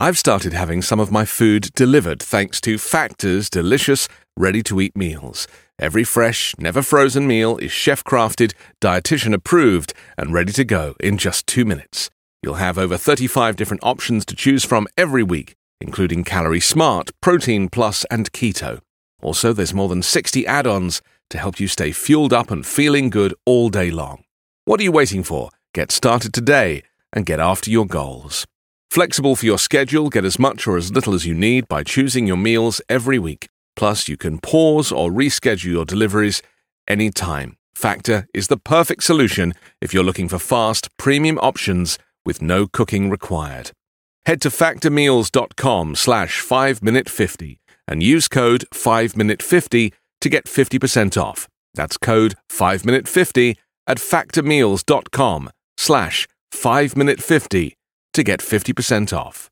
I've started having some of my food delivered thanks to Factor's delicious, ready to eat meals. Every fresh, never frozen meal is chef crafted, dietitian approved, and ready to go in just two minutes. You'll have over 35 different options to choose from every week, including Calorie Smart, Protein Plus, and Keto. Also, there's more than 60 add ons to help you stay fueled up and feeling good all day long. What are you waiting for? Get started today and get after your goals. Flexible for your schedule, get as much or as little as you need by choosing your meals every week. Plus, you can pause or reschedule your deliveries anytime. Factor is the perfect solution if you're looking for fast, premium options with no cooking required. Head to factormeals.com slash 5minute50 and use code 5minute50 to get 50% off. That's code 5minute50 at factormeals.com slash 5minute50 to get 50% off.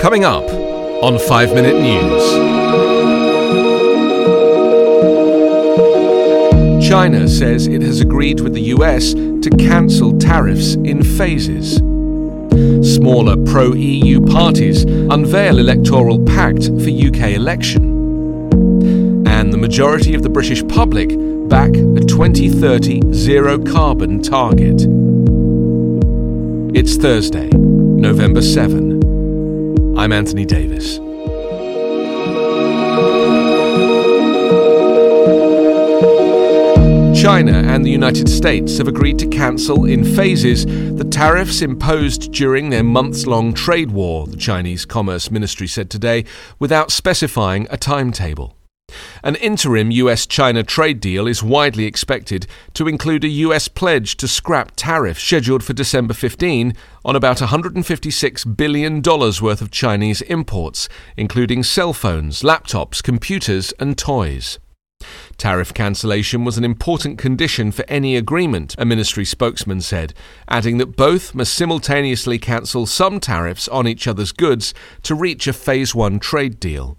Coming up on 5 Minute News. China says it has agreed with the US to cancel tariffs in phases. Smaller pro EU parties unveil electoral pact for UK election. And the majority of the British public back a 2030 zero carbon target. It's Thursday, November 7. I'm Anthony Davis. China and the United States have agreed to cancel in phases the tariffs imposed during their months long trade war, the Chinese Commerce Ministry said today, without specifying a timetable. An interim US China trade deal is widely expected to include a US pledge to scrap tariffs scheduled for December 15 on about $156 billion worth of Chinese imports, including cell phones, laptops, computers, and toys. Tariff cancellation was an important condition for any agreement, a ministry spokesman said, adding that both must simultaneously cancel some tariffs on each other's goods to reach a Phase 1 trade deal.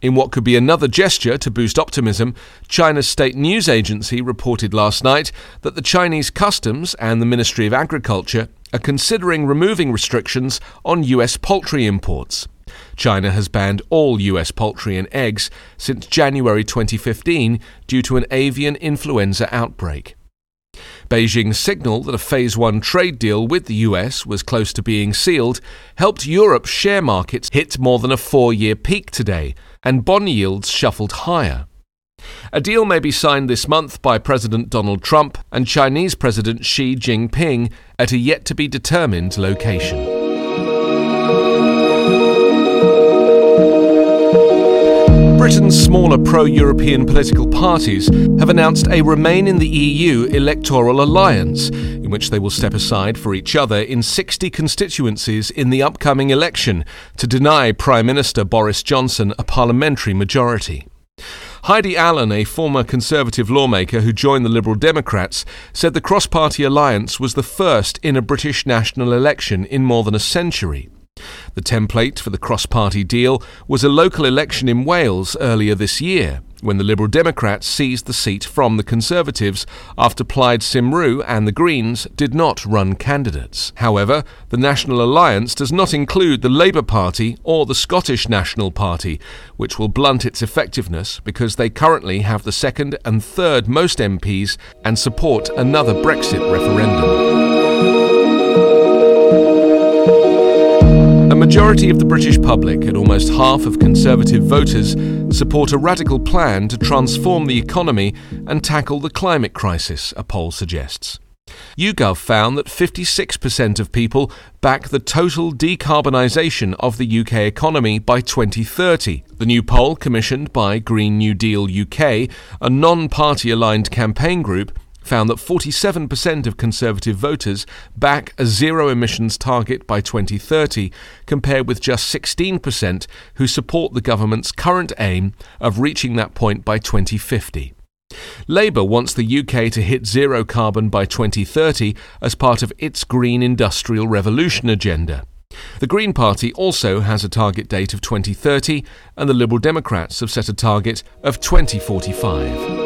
In what could be another gesture to boost optimism, China's state news agency reported last night that the Chinese Customs and the Ministry of Agriculture are considering removing restrictions on US poultry imports. China has banned all US poultry and eggs since January 2015 due to an avian influenza outbreak. Beijing's signal that a Phase 1 trade deal with the US was close to being sealed helped Europe's share markets hit more than a four year peak today, and bond yields shuffled higher. A deal may be signed this month by President Donald Trump and Chinese President Xi Jinping at a yet to be determined location. Britain's smaller pro European political parties have announced a Remain in the EU electoral alliance, in which they will step aside for each other in 60 constituencies in the upcoming election to deny Prime Minister Boris Johnson a parliamentary majority. Heidi Allen, a former Conservative lawmaker who joined the Liberal Democrats, said the cross party alliance was the first in a British national election in more than a century. The template for the cross party deal was a local election in Wales earlier this year, when the Liberal Democrats seized the seat from the Conservatives after Plaid Cymru and the Greens did not run candidates. However, the National Alliance does not include the Labour Party or the Scottish National Party, which will blunt its effectiveness because they currently have the second and third most MPs and support another Brexit referendum. Majority of the British public and almost half of Conservative voters support a radical plan to transform the economy and tackle the climate crisis, a poll suggests. YouGov found that 56% of people back the total decarbonisation of the UK economy by 2030. The new poll, commissioned by Green New Deal UK, a non party aligned campaign group, found that 47% of Conservative voters back a zero emissions target by 2030, compared with just 16% who support the government's current aim of reaching that point by 2050. Labour wants the UK to hit zero carbon by 2030 as part of its Green Industrial Revolution agenda. The Green Party also has a target date of 2030, and the Liberal Democrats have set a target of 2045.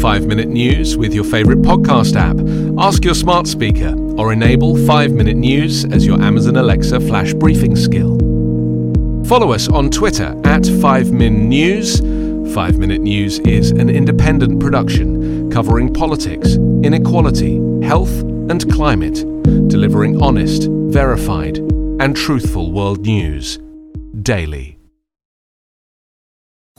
5 Minute News with your favourite podcast app. Ask your smart speaker or enable 5 Minute News as your Amazon Alexa flash briefing skill. Follow us on Twitter at 5min News. 5 Minute News is an independent production covering politics, inequality, health, and climate, delivering honest, verified, and truthful world news daily.